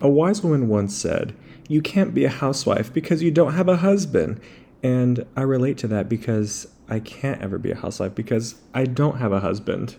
A wise woman once said, You can't be a housewife because you don't have a husband. And I relate to that because I can't ever be a housewife because I don't have a husband.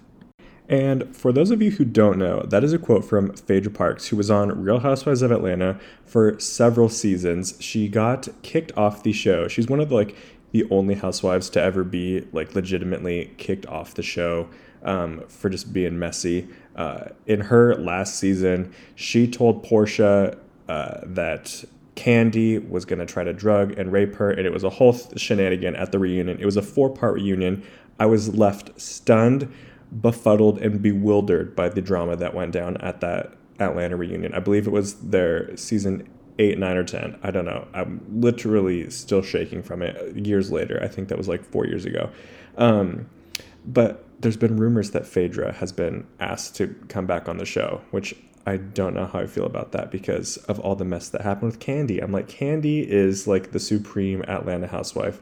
And for those of you who don't know, that is a quote from Phaedra Parks, who was on Real Housewives of Atlanta for several seasons. She got kicked off the show. She's one of the, like the only housewives to ever be like legitimately kicked off the show um, for just being messy. Uh, in her last season, she told Porsha uh, that Kandi was going to try to drug and rape her, and it was a whole shenanigan at the reunion. It was a four part reunion. I was left stunned, befuddled, and bewildered by the drama that went down at that Atlanta reunion. I believe it was their season eight, nine, or 10. I don't know. I'm literally still shaking from it years later. I think that was like four years ago. Um, but there's been rumors that Phaedra has been asked to come back on the show, which I don't know how I feel about that because of all the mess that happened with Kandi. I'm like, Kandi is like the supreme Atlanta housewife.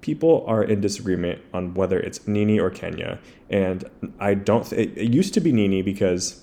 People are in disagreement on whether it's NeNe or Kenya. And I don't, th- it, it used to be NeNe because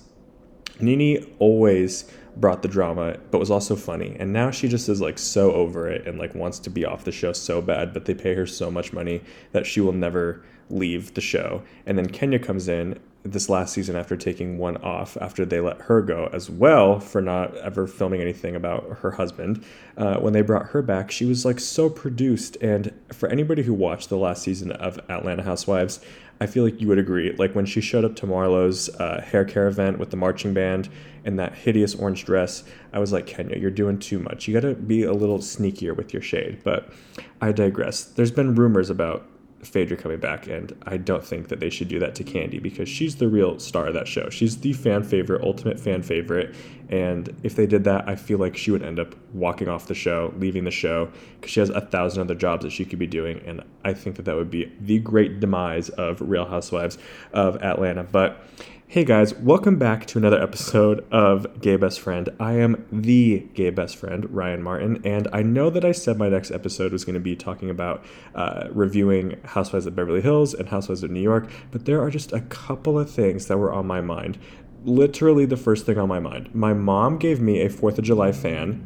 NeNe always brought the drama, but was also funny. And now she just is like so over it and like wants to be off the show so bad, but they pay her so much money that she will never leave the show. And then Kenya comes in this last season after taking one off after they let her go as well for not ever filming anything about her husband. Uh, when they brought her back, she was like so produced. And for anybody who watched the last season of Atlanta Housewives, I feel like you would agree. Like when she showed up to Marlo's uh, hair care event with the marching band in that hideous orange dress, I was like, Kenya, you're doing too much. You got to be a little sneakier with your shade. But I digress. There's been rumors about Phaedra coming back, and I don't think that they should do that to Kandi because she's the real star of that show. She's the fan favorite, ultimate fan favorite, and if they did that, I feel like she would end up walking off the show, leaving the show, because she has a thousand other jobs that she could be doing, and I think that that would be the great demise of Real Housewives of Atlanta. But Hey guys, welcome back to another episode of Gay Best Friend. I am the gay best friend, Ryan Martin, and I know that I said my next episode was going to be talking about uh, reviewing Housewives of Beverly Hills and Housewives of New York, but there are just a couple of things that were on my mind. Literally, the first thing on my mind. My mom gave me a 4th of July fan.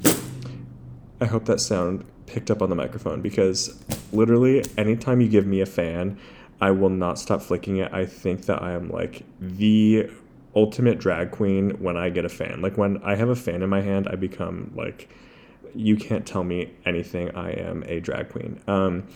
I hope that sound picked up on the microphone because literally, anytime you give me a fan, I will not stop flicking it. I think that I am like the ultimate drag queen when I get a fan. Like when I have a fan in my hand, I become like you can't tell me anything. I am a drag queen. Um,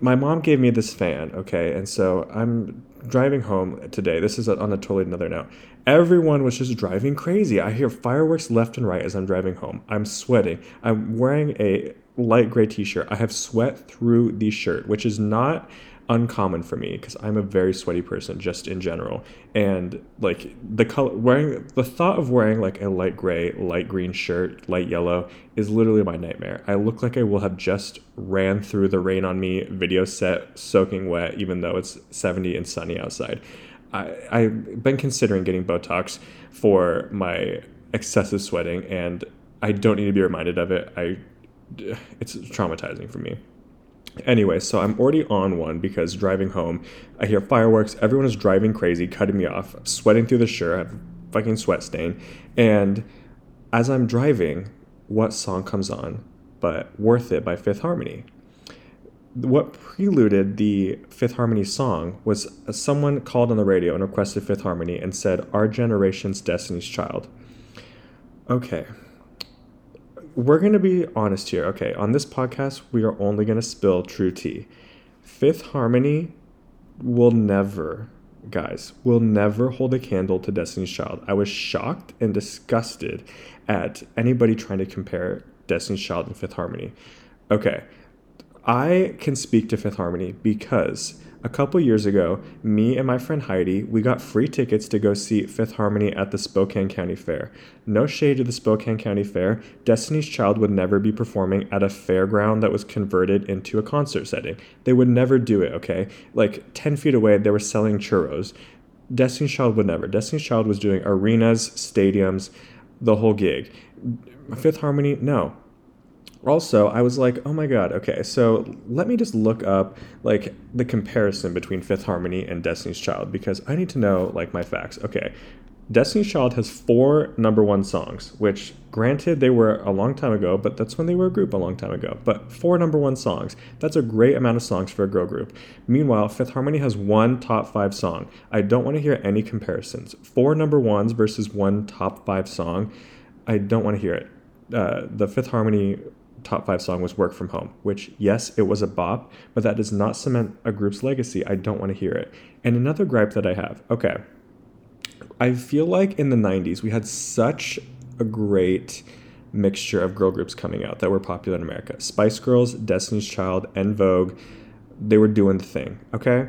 my mom gave me this fan, okay, and so I'm driving home today. This is on a totally another note. Everyone was just driving crazy. I hear fireworks left and right as I'm driving home. I'm sweating. I'm wearing a light gray t-shirt. I have sweat through the shirt, which is not uncommon for me because I'm a very sweaty person just in general. And like the color wearing the thought of wearing like a light gray, light green shirt, light yellow is literally my nightmare. I look like I will have just ran through the rain on me video set soaking wet even though it's 70 and sunny outside. I, I've been considering getting Botox for my excessive sweating and I don't need to be reminded of it. I it's traumatizing for me. Anyway, so I'm already on one because driving home, I hear fireworks. Everyone is driving crazy, cutting me off, sweating through the shirt. I have a fucking sweat stain. And as I'm driving, what song comes on but Worth It by Fifth Harmony? What preluded the Fifth Harmony song was someone called on the radio and requested Fifth Harmony and said, Our generation's Destiny's Child. Okay, we're going to be honest here. Okay, on this podcast, we are only going to spill true tea. Fifth Harmony will never, guys, will never hold a candle to Destiny's Child. I was shocked and disgusted at anybody trying to compare Destiny's Child and Fifth Harmony. Okay, I can speak to Fifth Harmony because a couple years ago, me and my friend Heidi, we got free tickets to go see Fifth Harmony at the Spokane County Fair. No shade to the Spokane County Fair, Destiny's Child would never be performing at a fairground that was converted into a concert setting. They would never do it, okay? Like 10 feet away, they were selling churros. Destiny's Child would never. Destiny's Child was doing arenas, stadiums, the whole gig. Fifth Harmony, no also i was like oh my god okay so let me just look up like the comparison between fifth harmony and destiny's child because i need to know like my facts okay Destiny's Child has four number one songs, which granted they were a long time ago, but that's when they were a group a long time ago. But four number one songs, that's a great amount of songs for a girl group. Meanwhile, Fifth Harmony has one top five song. I don't want to hear any comparisons. Four number ones versus one top five song. I don't want to hear it. Uh, the Fifth Harmony top five song was Work From Home, which, yes, it was a bop, but that does not cement a group's legacy. I don't want to hear it. And another gripe that I have okay, I feel like in the 90s, we had such a great mixture of girl groups coming out that were popular in America. Spice Girls, Destiny's Child, En Vogue, they were doing the thing, okay?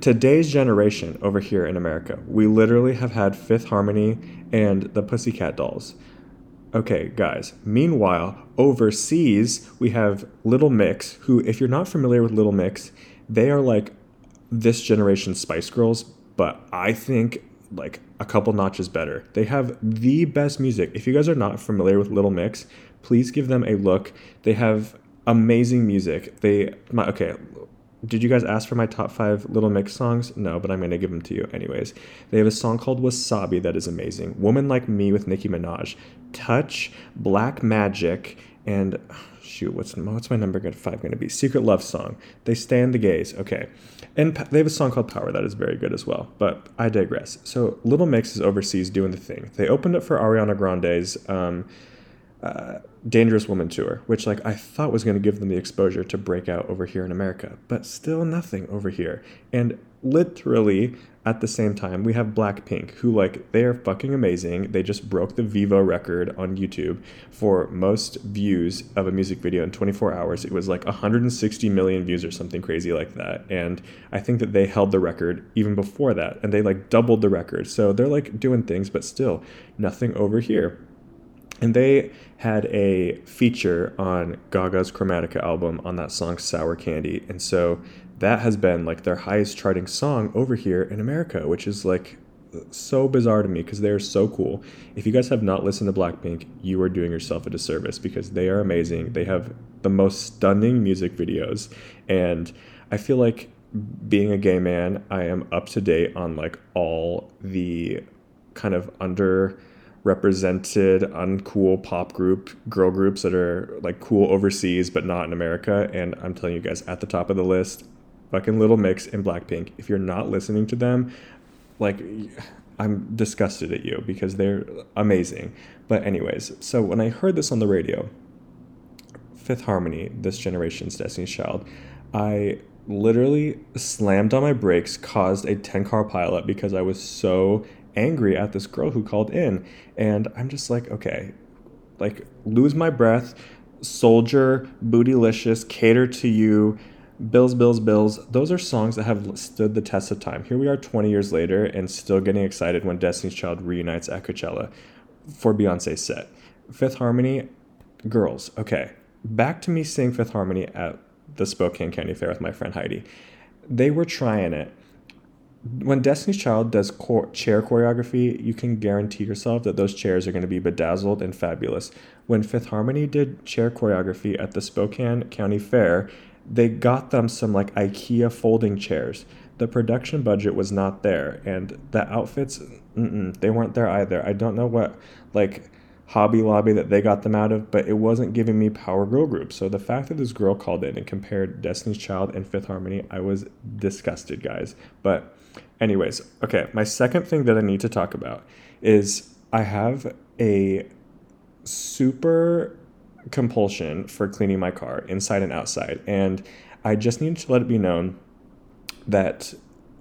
Today's generation over here in America, we literally have had Fifth Harmony and the Pussycat Dolls. Okay, guys. Meanwhile, overseas, we have Little Mix, who, if you're not familiar with Little Mix, they are like this generation's Spice Girls, but I think like a couple notches better. They have the best music. If you guys are not familiar with Little Mix, please give them a look. They have amazing music. They my okay. Did you guys ask for my top five Little Mix songs? No, but I'm gonna give them to you anyways. They have a song called Wasabi that is amazing. Woman Like Me with Nicki Minaj. Touch, Black Magic, and shoot, what's what's my number five going to be? Secret Love Song. They stand the gaze. Okay, and they have a song called Power that is very good as well. But I digress. So Little Mix is overseas doing the thing. They opened up for Ariana Grande's. Um, uh, Dangerous Woman tour, which like I thought was going to give them the exposure to break out over here in America, but still nothing over here. And literally at the same time, we have Blackpink, who like they are fucking amazing. They just broke the Vevo record on YouTube for most views of a music video in 24 hours. It was like 160 million views or something crazy like that. And I think that they held the record even before that, and they like doubled the record. So they're like doing things, but still nothing over here. And they had a feature on Gaga's Chromatica album on that song Sour Candy. And so that has been like their highest charting song over here in America, which is like so bizarre to me because they're so cool. If you guys have not listened to Blackpink, you are doing yourself a disservice because they are amazing. They have the most stunning music videos. And I feel like being a gay man, I am up to date on like all the kind of under represented uncool pop group girl groups that are like cool overseas but not in America and I'm telling you guys at the top of the list fucking Little Mix and Blackpink. If you're not listening to them, like I'm disgusted at you because they're amazing. But anyways, so when I heard this on the radio, Fifth Harmony, this generation's Destiny's Child, I literally slammed on my brakes, caused a 10 car pileup because I was so angry at this girl who called in. And I'm just like, okay, like lose my breath, soldier, bootylicious, cater to you, Bills, Bills, Bills, those are songs that have stood the test of time. Here we are 20 years later and still getting excited when Destiny's Child reunites at Coachella for Beyonce's set. Fifth Harmony, girls, okay. Back to me seeing Fifth Harmony at the Spokane County Fair with my friend Heidi. They were trying it. When Destiny's Child does chair choreography, you can guarantee yourself that those chairs are going to be bedazzled and fabulous. When Fifth Harmony did chair choreography at the Spokane County Fair, they got them some like IKEA folding chairs. The production budget was not there, and the outfits, they weren't there either. I don't know what like Hobby Lobby that they got them out of, but it wasn't giving me power girl group. So the fact that this girl called in and compared Destiny's Child and Fifth Harmony, I was disgusted, guys. But anyways, okay, my second thing that I need to talk about is I have a super compulsion for cleaning my car inside and outside. And I just need to let it be known that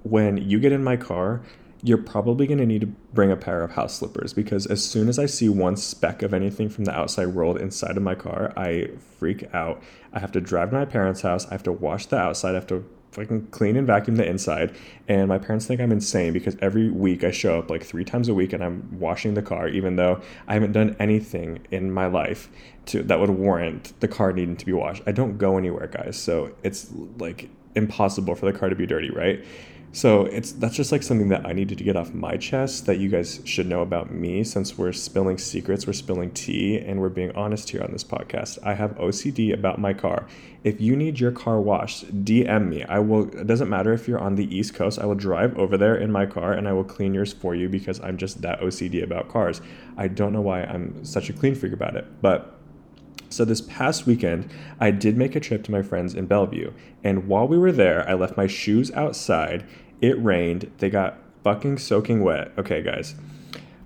when you get in my car, you're probably going to need to bring a pair of house slippers because as soon as I see one speck of anything from the outside world inside of my car, I freak out. I have to drive to my parents' house. I have to wash the outside. I have to fucking clean and vacuum the inside. And my parents think I'm insane because every week I show up like three times a week and I'm washing the car, even though I haven't done anything in my life to that would warrant the car needing to be washed. I don't go anywhere, guys. So it's like impossible for the car to be dirty, right? So it's that's just like something that I needed to get off my chest that you guys should know about me since we're spilling secrets, we're spilling tea, and we're being honest here on this podcast. I have OCD about my car. If you need your car washed, DM me. I will it doesn't matter if you're on the East Coast, I will drive over there in my car and I will clean yours for you because I'm just that OCD about cars. I don't know why I'm such a clean freak about it, but so this past weekend, I did make a trip to my friends in Bellevue, and while we were there, I left my shoes outside. It rained. They got fucking soaking wet. Okay, guys.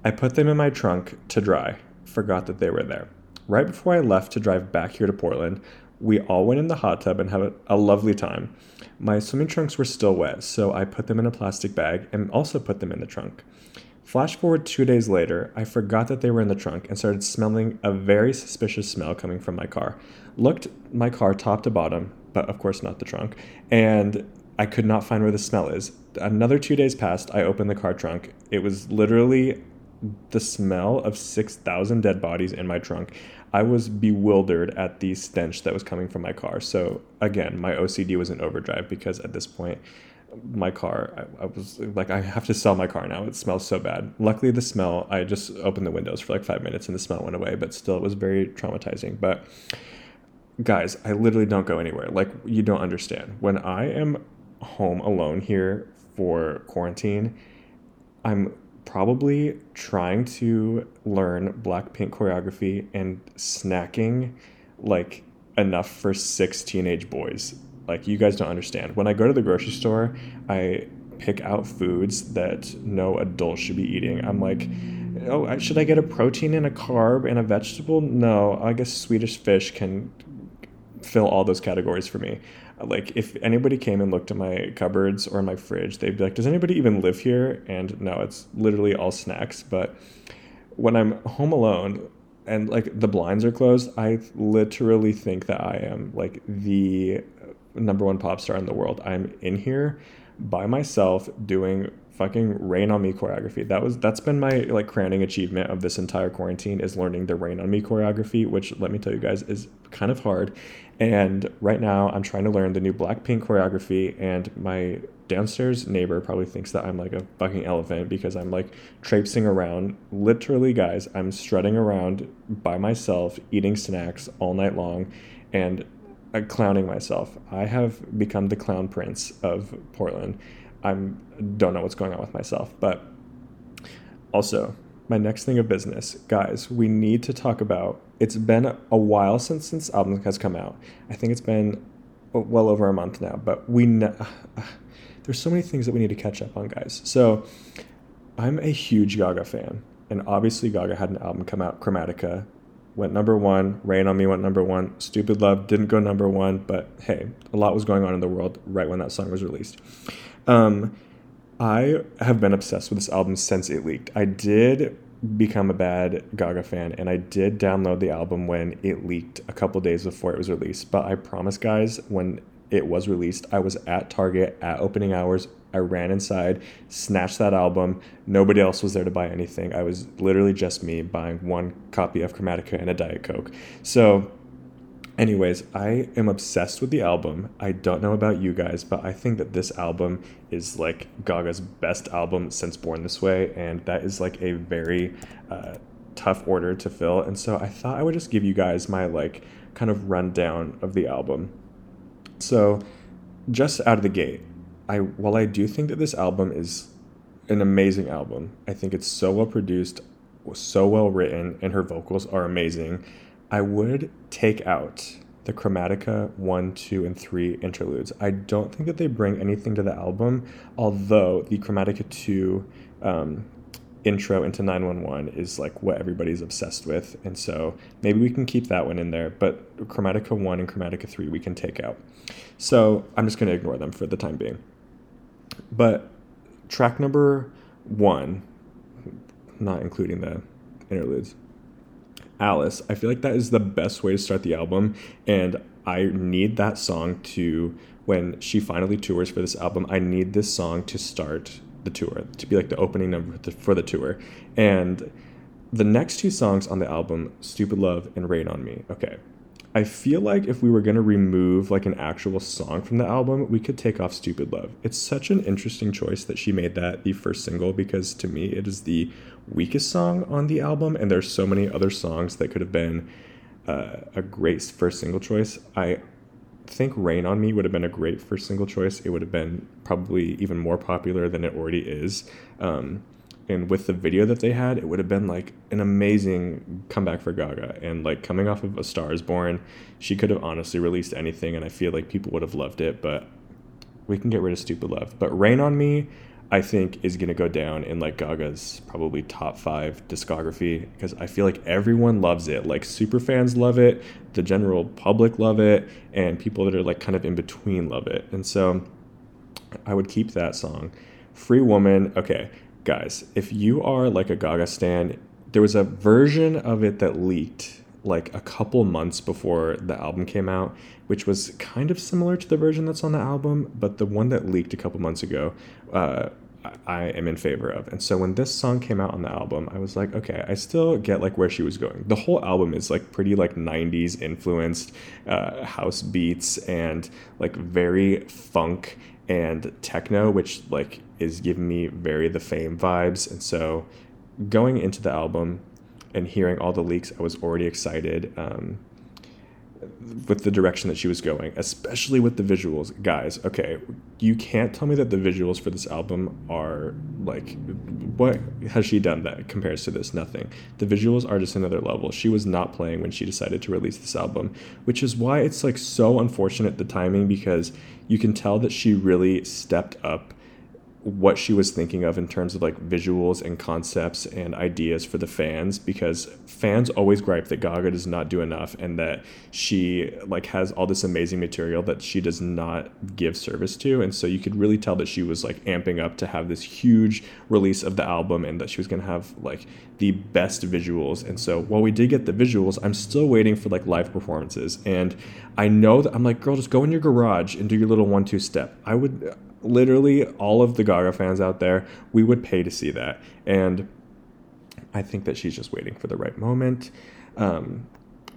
I put them in my trunk to dry. Forgot that they were there. Right before I left to drive back here to Portland, we all went in the hot tub and had a, lovely time. My swimming trunks were still wet, so I put them in a plastic bag and also put them in the trunk. Flash forward two days later, I forgot that they were in the trunk and started smelling a very suspicious smell coming from my car. Looked my car top to bottom, but of course not the trunk, and I could not find where the smell is. Another two days passed, I opened the car trunk. It was literally the smell of 6,000 dead bodies in my trunk. I was bewildered at the stench that was coming from my car. So, again, my OCD was in overdrive because at this point, my car. I, I, was like, I have to sell my car now. It smells so bad. Luckily, the smell, I just opened the windows for like five minutes and the smell went away, but still, it was very traumatizing. But guys, I literally don't go anywhere. Like, you don't understand. When I am home alone here for quarantine, I'm probably trying to learn Blackpink choreography and snacking like enough for six teenage boys like you guys don't understand. When I go to the grocery store, I pick out foods that no adult should be eating. I'm like, oh, should I get a protein and a carb and a vegetable? No, I guess Swedish fish can fill all those categories for me. Like if anybody came and looked at my cupboards or my fridge, they'd be like, "Does anybody even live here?" And no, it's literally all snacks. But when I'm home alone and like the blinds are closed, I literally think that I am like the number one pop star in the world. I'm in here by myself doing fucking rain on me choreography. That was that's been my like crowning achievement of this entire quarantine is learning the rain on me choreography, which let me tell you guys is kind of hard. And right now I'm trying to learn the new Blackpink choreography and my downstairs neighbor probably thinks that I'm like a fucking elephant because I'm like traipsing around. Literally, guys, I'm strutting around by myself eating snacks all night long and uh, clowning myself. I have become the clown prince of Portland. I'm don't know what's going on with myself, but also my next thing of business, guys, we need to talk about. It's been a while since this album has come out. I think it's been well over a month now, but we know there's so many things that we need to catch up on, guys. So I'm a huge Gaga fan, and obviously Gaga had an album come out, Chromatica, went number one. Rain on Me went number one. Stupid Love didn't go number one, but hey, a lot was going on in the world right when that song was released. Um, I have been obsessed with this album since it leaked. I did become a bad Gaga fan and I did download the album when it leaked a couple days before it was released. But I promise, guys, when it was released, I was at Target at opening hours I ran inside, snatched that album. Nobody else was there to buy anything. I was literally just me buying one copy of Chromatica and a Diet Coke. So, anyways, I am obsessed with the album. I don't know about you guys, but I think that this album is like Gaga's best album since Born This Way, and that is like a very uh, tough order to fill. And so I thought I would just give you guys my like kind of rundown of the album. So, just out of the gate, I while I do think that this album is an amazing album, I think it's so well produced, so well written, and her vocals are amazing. I would take out the Chromatica 1, 2, and 3 interludes. I don't think that they bring anything to the album, although the Chromatica 2 um, intro into 911 is like what everybody's obsessed with. And so maybe we can keep that one in there, but Chromatica 1 and Chromatica 3 we can take out. So I'm just going to ignore them for the time being. But track number one, not including the interludes, Alice, I feel like that is the best way to start the album. And I need that song to, when she finally tours for this album, I need this song to start the tour, to be like the opening number for the tour. And the next two songs on the album, Stupid Love and Rain on Me, okay. I feel like if we were going to remove like an actual song from the album, we could take off Stupid Love. It's such an interesting choice that she made that the first single because to me it is the weakest song on the album and there's so many other songs that could have been uh, a great first single choice. I think Rain on Me would have been a great first single choice. It would have been probably even more popular than it already is. Um, and with the video that they had, it would have been like an amazing comeback for Gaga. And like coming off of A Star is Born, she could have honestly released anything, and I feel like people would have loved it. But we can get rid of Stupid Love. But Rain on Me, I think, is to go down in like Gaga's probably top five discography because I feel like everyone loves it. Like super fans love it, the general public love it, and people that are like kind of in between love it. And so I would keep that song. Free Woman, okay guys, if you are like a Gaga stan, there was a version of it that leaked like a couple months before the album came out, which was kind of similar to the version that's on the album, but the one that leaked a couple months ago, uh, I am in favor of. And so when this song came out on the album, I was like, okay, I still get like where she was going. The whole album is like pretty like 90s influenced uh, house beats and like very funk and techno, which like is giving me very the fame vibes. And so going into the album and hearing all the leaks, I was already excited. Um, with the direction that she was going, especially with the visuals. Guys, okay, you can't tell me that the visuals for this album are like, what has she done that compares to this? Nothing. The visuals are just another level. She was not playing when she decided to release this album, which is why it's like so unfortunate the timing because you can tell that she really stepped up what she was thinking of in terms of like visuals and concepts and ideas for the fans because fans always gripe that Gaga does not do enough and that she like has all this amazing material that she does not give service to. And so you could really tell that she was like amping up to have this huge release of the album and that she was going to have like the best visuals. And so while we did get the visuals I'm still waiting for like live performances. And I know that I'm like girl just go in your garage and do your little one two step. I would literally all of the Gaga fans out there, we would pay to see that. And I think that she's just waiting for the right moment. Um,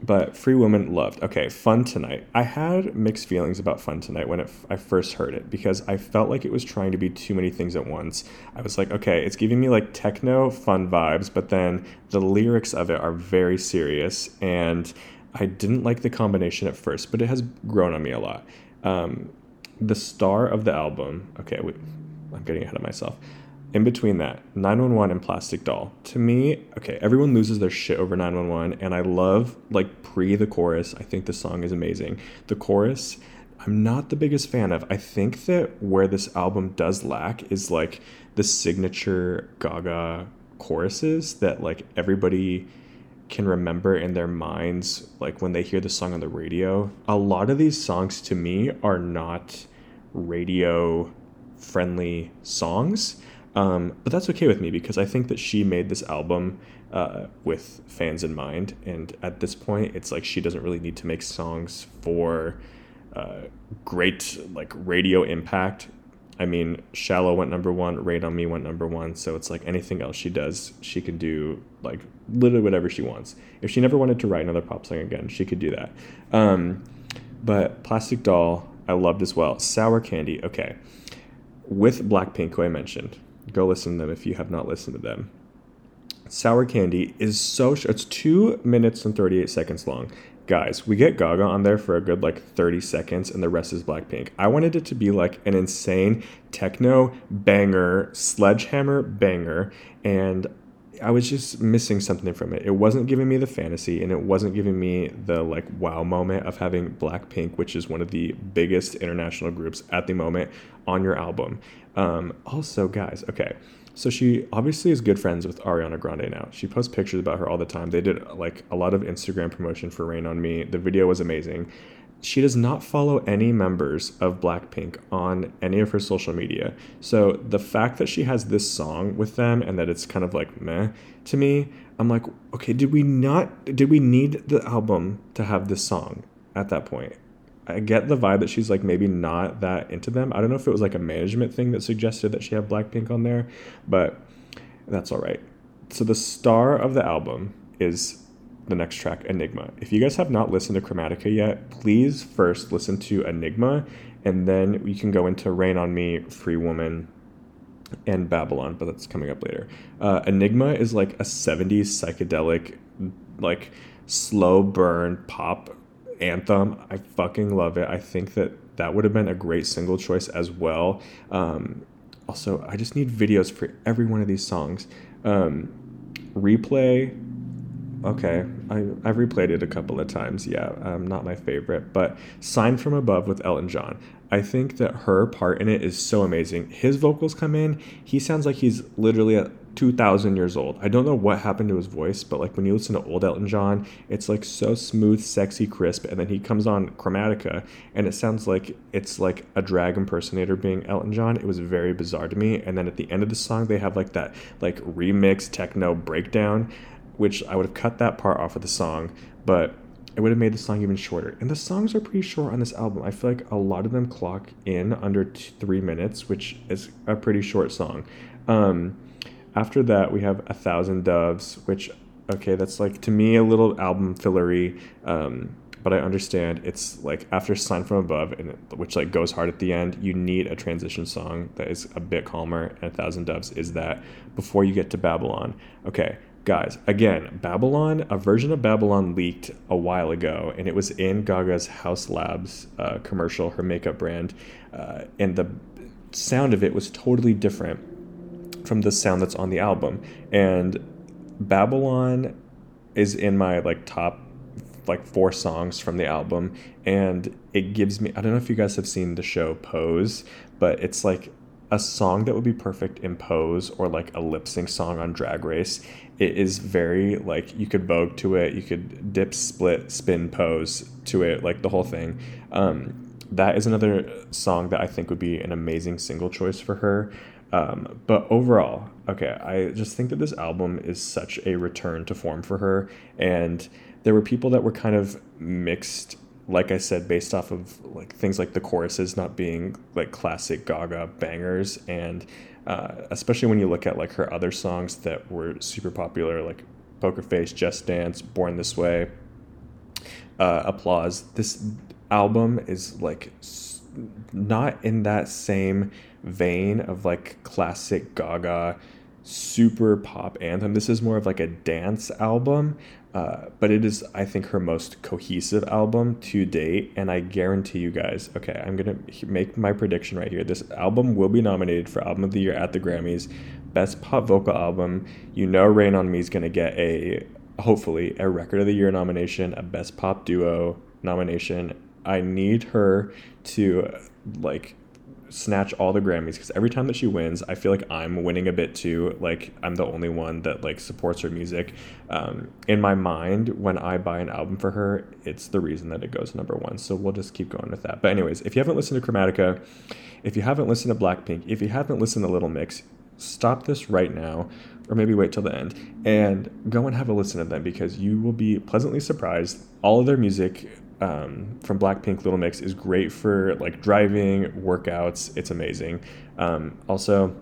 but Free Woman loved. Okay, Fun Tonight. I had mixed feelings about Fun Tonight when it, I first heard it because I felt like it was trying to be too many things at once. I was like, okay, it's giving me like techno fun vibes, but then the lyrics of it are very serious. And I didn't like the combination at first, but it has grown on me a lot. Um, the star of the album, okay, I'm getting ahead of myself. In between that, 911 and Plastic Doll. To me, okay, everyone loses their shit over 911, and I love, like, pre the chorus. I think the song is amazing. The chorus, I'm not the biggest fan of. I think that where this album does lack is, like, the signature Gaga choruses that, like, everybody can remember in their minds like when they hear the song on the radio a lot of these songs to me are not radio friendly songs um, but that's okay with me because i think that she made this album uh, with fans in mind and at this point it's like she doesn't really need to make songs for uh, great like radio impact I mean, Shallow went number one, Rain on Me went number one. So it's like anything else she does, she can do like literally whatever she wants. If she never wanted to write another pop song again, she could do that. Um, but Plastic Doll, I loved as well. Sour Candy, okay. With Blackpink, who I mentioned, go listen to them if you have not listened to them. Sour Candy is so it's two minutes and 38 seconds long guys, we get Gaga on there for a good like 30 seconds and the rest is Blackpink. I wanted it to be like an insane techno banger, sledgehammer banger, and I was just missing something from it. It wasn't giving me the fantasy and it wasn't giving me the like wow moment of having Blackpink, which is one of the biggest international groups at the moment, on your album. Um, also, guys, okay so she obviously is good friends with Ariana Grande now. She posts pictures about her all the time. They did like a lot of Instagram promotion for Rain on Me. The video was amazing. She does not follow any members of Blackpink on any of her social media. So the fact that she has this song with them and that it's kind of like meh to me, I'm like, okay, did we not did we need the album to have this song at that point? I get the vibe that she's like maybe not that into them. I don't know if it was like a management thing that suggested that she had Blackpink on there, but that's all right. So the star of the album is the next track, Enigma. If you guys have not listened to Chromatica yet, please first listen to Enigma, and then you can go into Rain on Me, Free Woman, and Babylon, but that's coming up later. Uh, Enigma is like a 70s psychedelic, like slow burn pop anthem. I fucking love it. I think that that would have been a great single choice as well. Um, also, I just need videos for every one of these songs. Um, replay okay. I, I've replayed it a couple of times. Yeah, um, not my favorite, but Sign from Above with Elton John. I think that her part in it is so amazing. His vocals come in, he sounds like he's literally at 2000 years old. I don't know what happened to his voice, but like when you listen to old Elton John, it's like so smooth, sexy, crisp, and then he comes on Chromatica and it sounds like it's like a drag impersonator being Elton John. It was very bizarre to me. And then at the end of the song, they have like that like remix techno breakdown which I would have cut that part off of the song, but it would have made the song even shorter. And the songs are pretty short on this album. I feel like a lot of them clock in under two, three minutes, which is a pretty short song. Um, after that, we have A Thousand Doves, which, okay, that's like to me a little album fillery. Um, but I understand it's like after Sign from Above, and which like goes hard at the end. You need a transition song that is a bit calmer, and A Thousand Doves is that before you get to Babylon. Okay, guys, again, Babylon, a version of Babylon leaked a while ago, and it was in Gaga's Haus Labs uh, commercial, her makeup brand, uh, and the sound of it was totally different from the sound that's on the album. And Babylon is in my like top like four songs from the album, and it gives me I don't know if you guys have seen the show Pose, but it's like a song that would be perfect in Pose or like a lip sync song on Drag Race. It is very like you could vogue to it, you could dip, split, spin, pose to it, like the whole thing. Um, that is another song that I think would be an amazing single choice for her. Um, but overall, okay, I just think that this album is such a return to form for her. And there were people that were kind of mixed like I said, based off of like things like the choruses not being like classic Gaga bangers, and uh, especially when you look at like her other songs that were super popular, like Poker Face, Just Dance, Born This Way, uh, Applause. This album is like not in that same vein of like classic Gaga super pop anthem. This is more of like a dance album, uh, but it is, I think, her most cohesive album to date. And I guarantee you guys, okay, I'm going to make my prediction right here. This album will be nominated for Album of the Year at the Grammys. Best Pop Vocal Album. You know, Rain on Me is going to get a, hopefully, a Record of the Year nomination, a Best Pop Duo nomination. I need her to, like, snatch all the Grammys because every time that she wins, I feel like I'm winning a bit too. Like I'm the only one that like supports her music. Um, in my mind, when I buy an album for her, it's the reason that it goes number one. So we'll just keep going with that. But anyways, if you haven't listened to Chromatica, if you haven't listened to Blackpink, if you haven't listened to Little Mix, stop this right now or maybe wait till the end and go and have a listen to them because you will be pleasantly surprised. All of their music um, from Blackpink Little Mix is great for like driving, workouts. It's amazing. Um, also,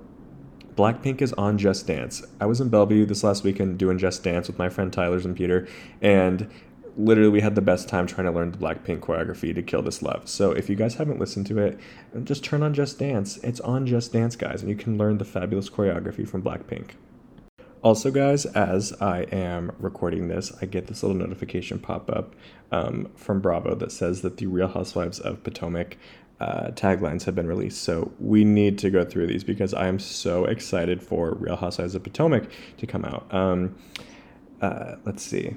Blackpink is on Just Dance. I was in Bellevue this last weekend doing Just Dance with my friend Tyler's and Peter, and literally we had the best time trying to learn the Blackpink choreography to kill this love. So if you guys haven't listened to it, just turn on Just Dance. It's on Just Dance, guys, and you can learn the fabulous choreography from Blackpink. Also, guys, as I am recording this, I get this little notification pop up um, from Bravo that says that the Real Housewives of Potomac uh, taglines have been released. So we need to go through these because I am so excited for Real Housewives of Potomac to come out. Um, uh, let's see.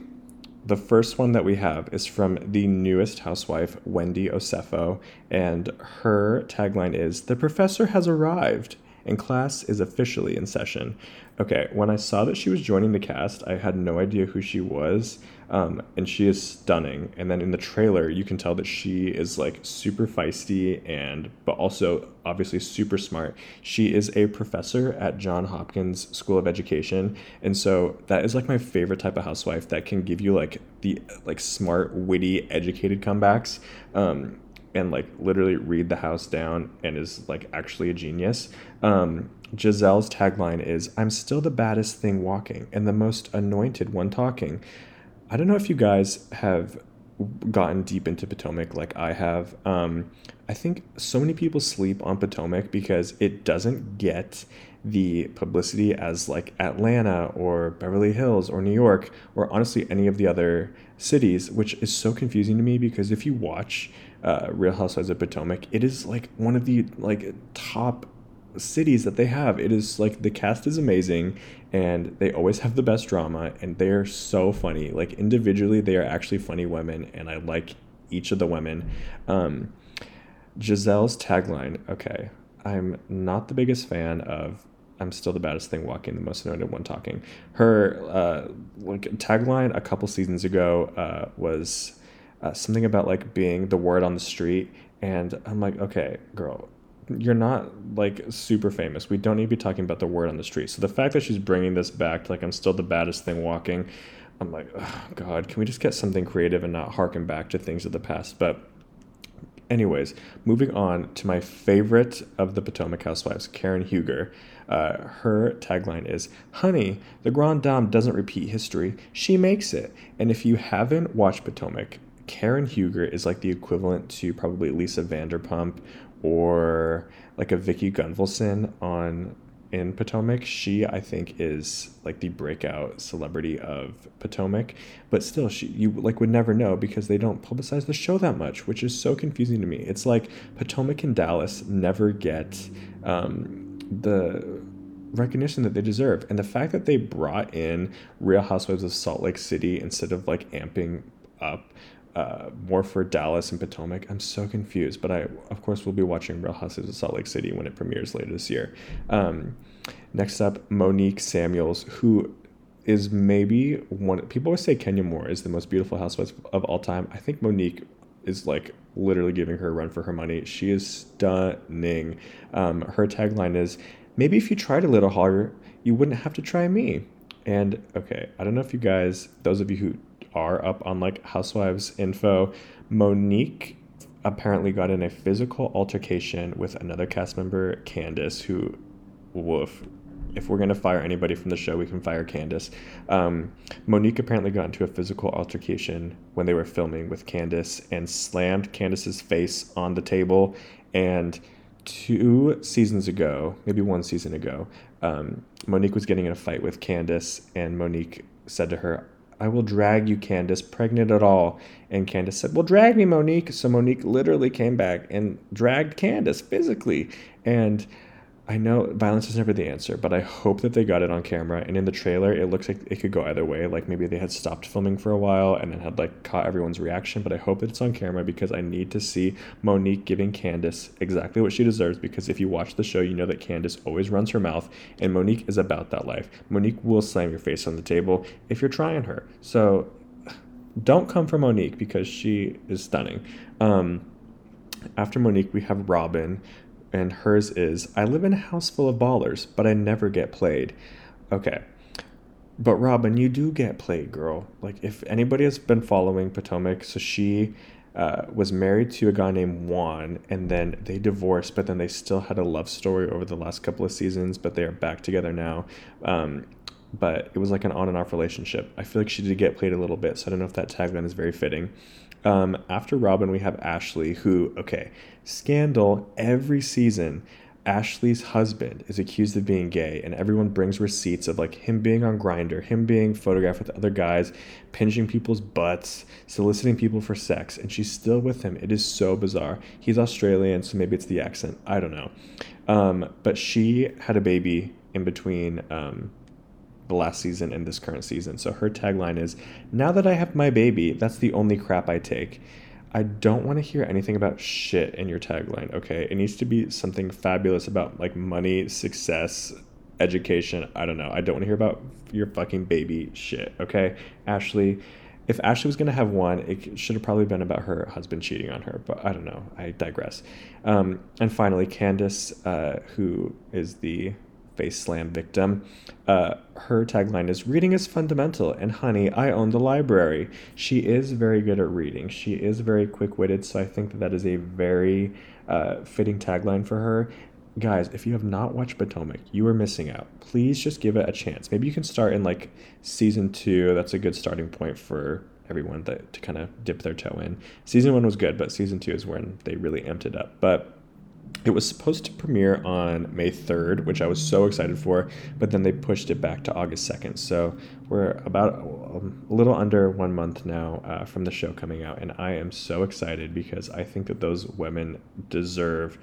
The first one that we have is from the newest housewife, Wendy Osefo, and her tagline is The professor has arrived and class is officially in session. Okay, when I saw that she was joining the cast, I had no idea who she was, um, and she is stunning. And then in the trailer, you can tell that she is like super feisty and, but also obviously super smart. She is a professor at John Hopkins School of Education, and so that is like my favorite type of housewife that can give you like the like smart, witty, educated comebacks. Um, and like literally read the house down and is like actually a genius. Um, Gizelle's tagline is I'm still the baddest thing walking and the most anointed one talking. I don't know if you guys have gotten deep into Potomac like I have. Um, I think so many people sleep on Potomac because it doesn't get the publicity as like Atlanta or Beverly Hills or New York or honestly any of the other cities, which is so confusing to me because if you watch uh, Real Housewives of Potomac, it is like one of the like top cities that they have. It is like the cast is amazing and they always have the best drama and they are so funny. Like individually, they are actually funny women and I like each of the women. Um, Gizelle's tagline, okay, I'm not the biggest fan of I'm still the baddest thing walking, the most anointed one talking. Her uh, like tagline a couple seasons ago uh, was uh, something about like being the word on the street, and I'm like, okay, girl, you're not like super famous. We don't need to be talking about the word on the street. So the fact that she's bringing this back to like I'm still the baddest thing walking, I'm like, oh, God, can we just get something creative and not harken back to things of the past? But anyways, moving on to my favorite of the Potomac Housewives, Karen Huger. Uh, her tagline is, "Honey, the Grand Dame doesn't repeat history; she makes it." And if you haven't watched Potomac, Karen Huger is like the equivalent to probably Lisa Vanderpump or like a Vicki Gunvalson on in Potomac. She I think is like the breakout celebrity of Potomac, but still she you like would never know because they don't publicize the show that much, which is so confusing to me. It's like Potomac and Dallas never get um, the recognition that they deserve. And the fact that they brought in Real Housewives of Salt Lake City instead of like amping up uh, more for Dallas and Potomac. I'm so confused, but I, of course, will be watching Real Housewives of Salt Lake City when it premieres later this year. Um, next up, Monique Samuels, who is maybe one. People always say Kenya Moore is the most beautiful housewife of all time. I think Monique is like literally giving her a run for her money. She is stunning. Um, her tagline is, "Maybe if you tried a little harder, you wouldn't have to try me." And okay, I don't know if you guys, those of you who are up on like Housewives info. Monique apparently got in a physical altercation with another cast member, Candace, who, woof. If we're gonna fire anybody from the show, we can fire Candace. Um, Monique apparently got into a physical altercation when they were filming with Candace and slammed Candace's face on the table. And two seasons ago, maybe one season ago, um, Monique was getting in a fight with Candace, and Monique said to her, I will drag you, Candace, pregnant at all. And Candace said, Well, drag me, Monique. So Monique literally came back and dragged Candace physically. And I know violence is never the answer, but I hope that they got it on camera. And in the trailer, it looks like it could go either way. Like maybe they had stopped filming for a while and then had like caught everyone's reaction. But I hope that it's on camera because I need to see Monique giving Candace exactly what she deserves. Because if you watch the show, you know that Candace always runs her mouth, and Monique is about that life. Monique will slam your face on the table if you're trying her. So don't come for Monique because she is stunning. Um, after Monique, we have Robyn, and hers is I live in a house full of ballers, but I never get played. Okay. But Robyn, you do get played, girl. Like if anybody has been following Potomac, so she uh, was married to a guy named Juan, and then they divorced, but then they still had a love story over the last couple of seasons, but they are back together now. Um, but it was like an on and off relationship. I feel like she did get played a little bit, so I don't know if that tagline is very fitting. Um, after Robyn, we have Ashley, who, okay, scandal every season. Ashley's husband is accused of being gay, and everyone brings receipts of like him being on Grindr, him being photographed with other guys, pinching people's butts, soliciting people for sex, and she's still with him. It is so bizarre. He's Australian, so maybe it's the accent. I don't know. Um, but she had a baby in between um, the last season and this current season. So her tagline is Now that I have my baby, that's the only crap I take. I don't want to hear anything about shit in your tagline, okay? It needs to be something fabulous about like money, success, education. I don't know. I don't want to hear about your fucking baby shit, okay? Ashley, if Ashley was going to have one, it should have probably been about her husband cheating on her, but I don't know. I digress. Um, and finally, Candace, uh, who is the face slam victim. Uh, her tagline is Reading is fundamental, and honey, I own the library. She is very good at reading. She is very quick witted, so I think that that is a very uh, fitting tagline for her. guys, if you have not watched Potomac, you are missing out. Please just give it a chance. Maybe you can start in like season two. That's a good starting point for everyone that, to kind of dip their toe in. Season one was good, but season two is when they really amped it up. But it was supposed to premiere on May 3rd, which I was so excited for, but then they pushed it back to August 2nd. So we're about a little under one month now uh, from the show coming out, and I am so excited because I think that those women deserve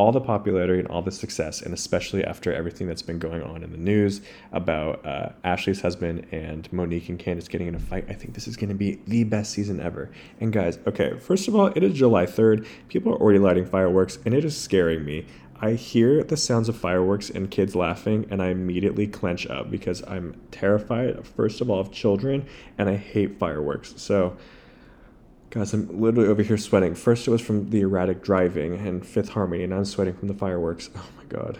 all the popularity and all the success, and especially after everything that's been going on in the news about uh, Ashley's husband and Monique and Candace getting in a fight, I think this is going to be the best season ever. And guys, okay, first of all, it is July 3rd. People are already lighting fireworks, and it is scaring me. I hear the sounds of fireworks and kids laughing, and I immediately clench up because I'm terrified, first of all, of children, and I hate fireworks. So, Guys, I'm literally over here sweating. First, it was from the erratic driving and Fifth Harmony, and I'm sweating from the fireworks. Oh my god.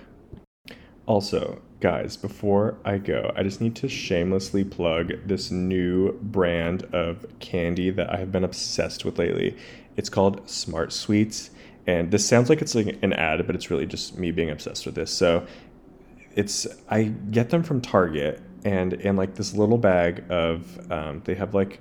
Also, guys, before I go, I just need to shamelessly plug this new brand of candy that I have been obsessed with lately. It's called Smart Sweets, and this sounds like it's like an ad, but it's really just me being obsessed with this. So, it's I get them from Target, and in like this little bag of um, they have like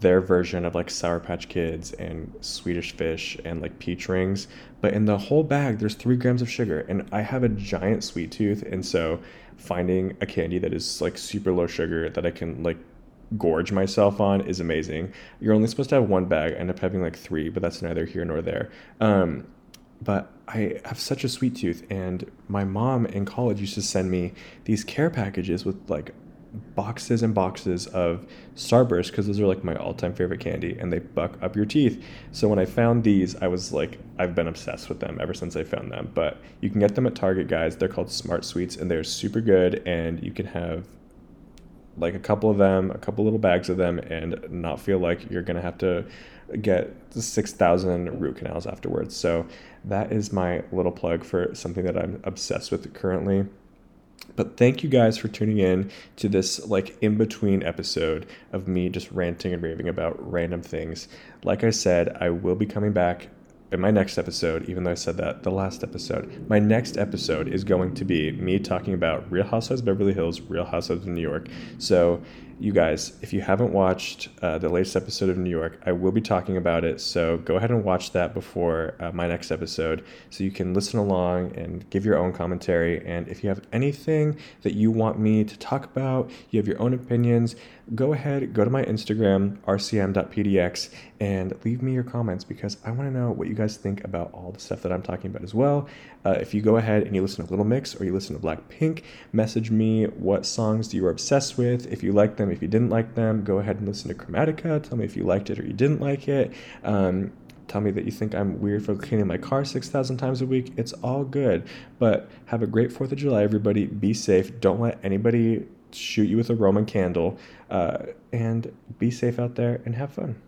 their version of like Sour Patch Kids and Swedish Fish and like peach rings. But in the whole bag, there's three grams of sugar. And I have a giant sweet tooth. And so finding a candy that is like super low sugar that I can like gorge myself on is amazing. You're only supposed to have one bag. I end up having like three, but that's neither here nor there. Um, but I have such a sweet tooth, and my mom in college used to send me these care packages with like boxes and boxes of Starburst because those are like my all-time favorite candy and they buck up your teeth. So when I found these, I was like, I've been obsessed with them ever since I found them. But you can get them at Target, guys. They're called Smart Sweets and they're super good. And you can have like a couple of them, a couple little bags of them, and not feel like you're gonna have to get 6,000 root canals afterwards. So that is my little plug for something that I'm obsessed with currently. But thank you guys for tuning in to this like in between episode of me just ranting and raving about random things. Like I said, I will be coming back in my next episode, even though I said that the last episode, my next episode is going to be me talking about Real Housewives of Beverly Hills, Real Housewives of New York. So you guys, if you haven't watched uh, the latest episode of New York, I will be talking about it. So go ahead and watch that before uh, my next episode so you can listen along and give your own commentary. And if you have anything that you want me to talk about, you have your own opinions, go ahead, go to my Instagram, rcm.pdx, and leave me your comments because I want to know what you guys think about all the stuff that I'm talking about as well. Uh, if you go ahead and you listen to Little Mix or you listen to Blackpink, message me what songs do you are obsessed with. If you like them, if you didn't like them, go ahead and listen to Chromatica. Tell me if you liked it or you didn't like it. Um, tell me that you think I'm weird for cleaning my car 6,000 times a week. It's all good. But have a great 4th of July, everybody. Be safe. Don't let anybody shoot you with a Roman candle. Uh, and be safe out there and have fun.